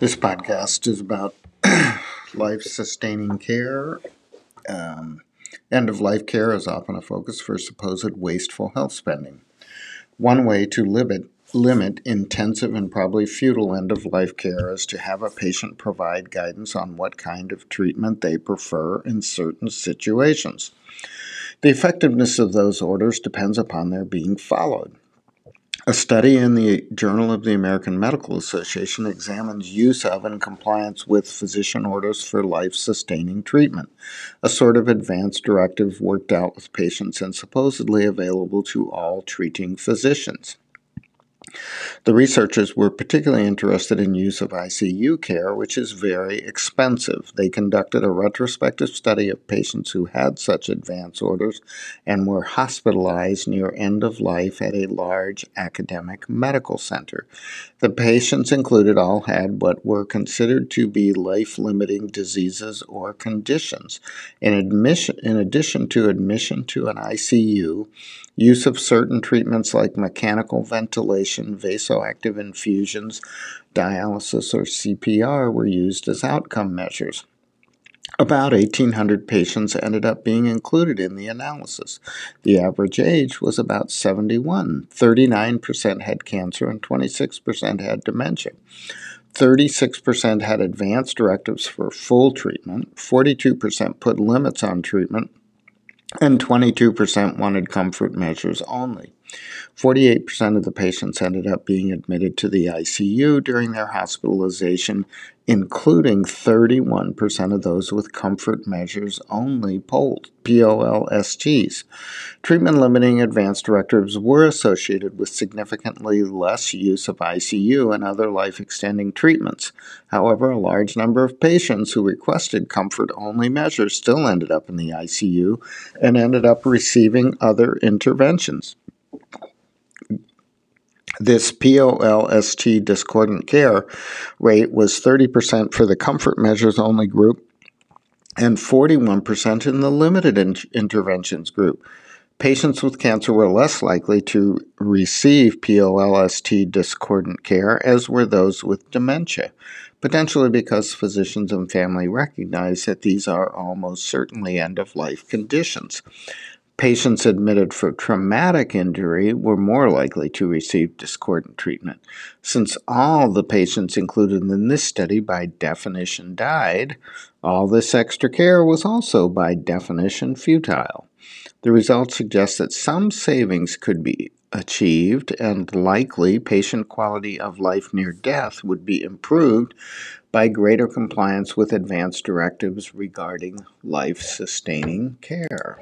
This podcast is about life sustaining care. Um, end of life care is often a focus for supposed wasteful health spending. One way to limit, limit intensive and probably futile end of life care is to have a patient provide guidance on what kind of treatment they prefer in certain situations. The effectiveness of those orders depends upon their being followed. A study in the Journal of the American Medical Association examines use of and compliance with physician orders for life sustaining treatment, a sort of advance directive worked out with patients and supposedly available to all treating physicians. The researchers were particularly interested in use of ICU care, which is very expensive. They conducted a retrospective study of patients who had such advance orders and were hospitalized near end of life at a large academic medical center. The patients included all had what were considered to be life limiting diseases or conditions. In, admission, in addition to admission to an ICU, use of certain treatments like mechanical ventilation, vasoactive infusions, dialysis, or CPR were used as outcome measures. About 1,800 patients ended up being included in the analysis. The average age was about 71. 39% had cancer and 26% had dementia. 36% had advanced directives for full treatment. 42% put limits on treatment and 22% wanted comfort measures only. 48% of the patients ended up being admitted to the ICU during their hospitalization, including 31% of those with comfort measures only polled, POLSTs. Treatment limiting advance directives were associated with significantly less use of ICU and other life extending treatments. However, a large number of patients who requested comfort only measures still ended up in the ICU and ended up receiving other interventions. This POLST discordant care rate was 30% for the comfort measures only group and 41% in the limited in- interventions group. Patients with cancer were less likely to receive POLST discordant care, as were those with dementia, potentially because physicians and family recognize that these are almost certainly end of life conditions. Patients admitted for traumatic injury were more likely to receive discordant treatment. Since all the patients included in this study by definition died, all this extra care was also by definition futile. The results suggest that some savings could be achieved and likely patient quality of life near death would be improved by greater compliance with advanced directives regarding life sustaining care.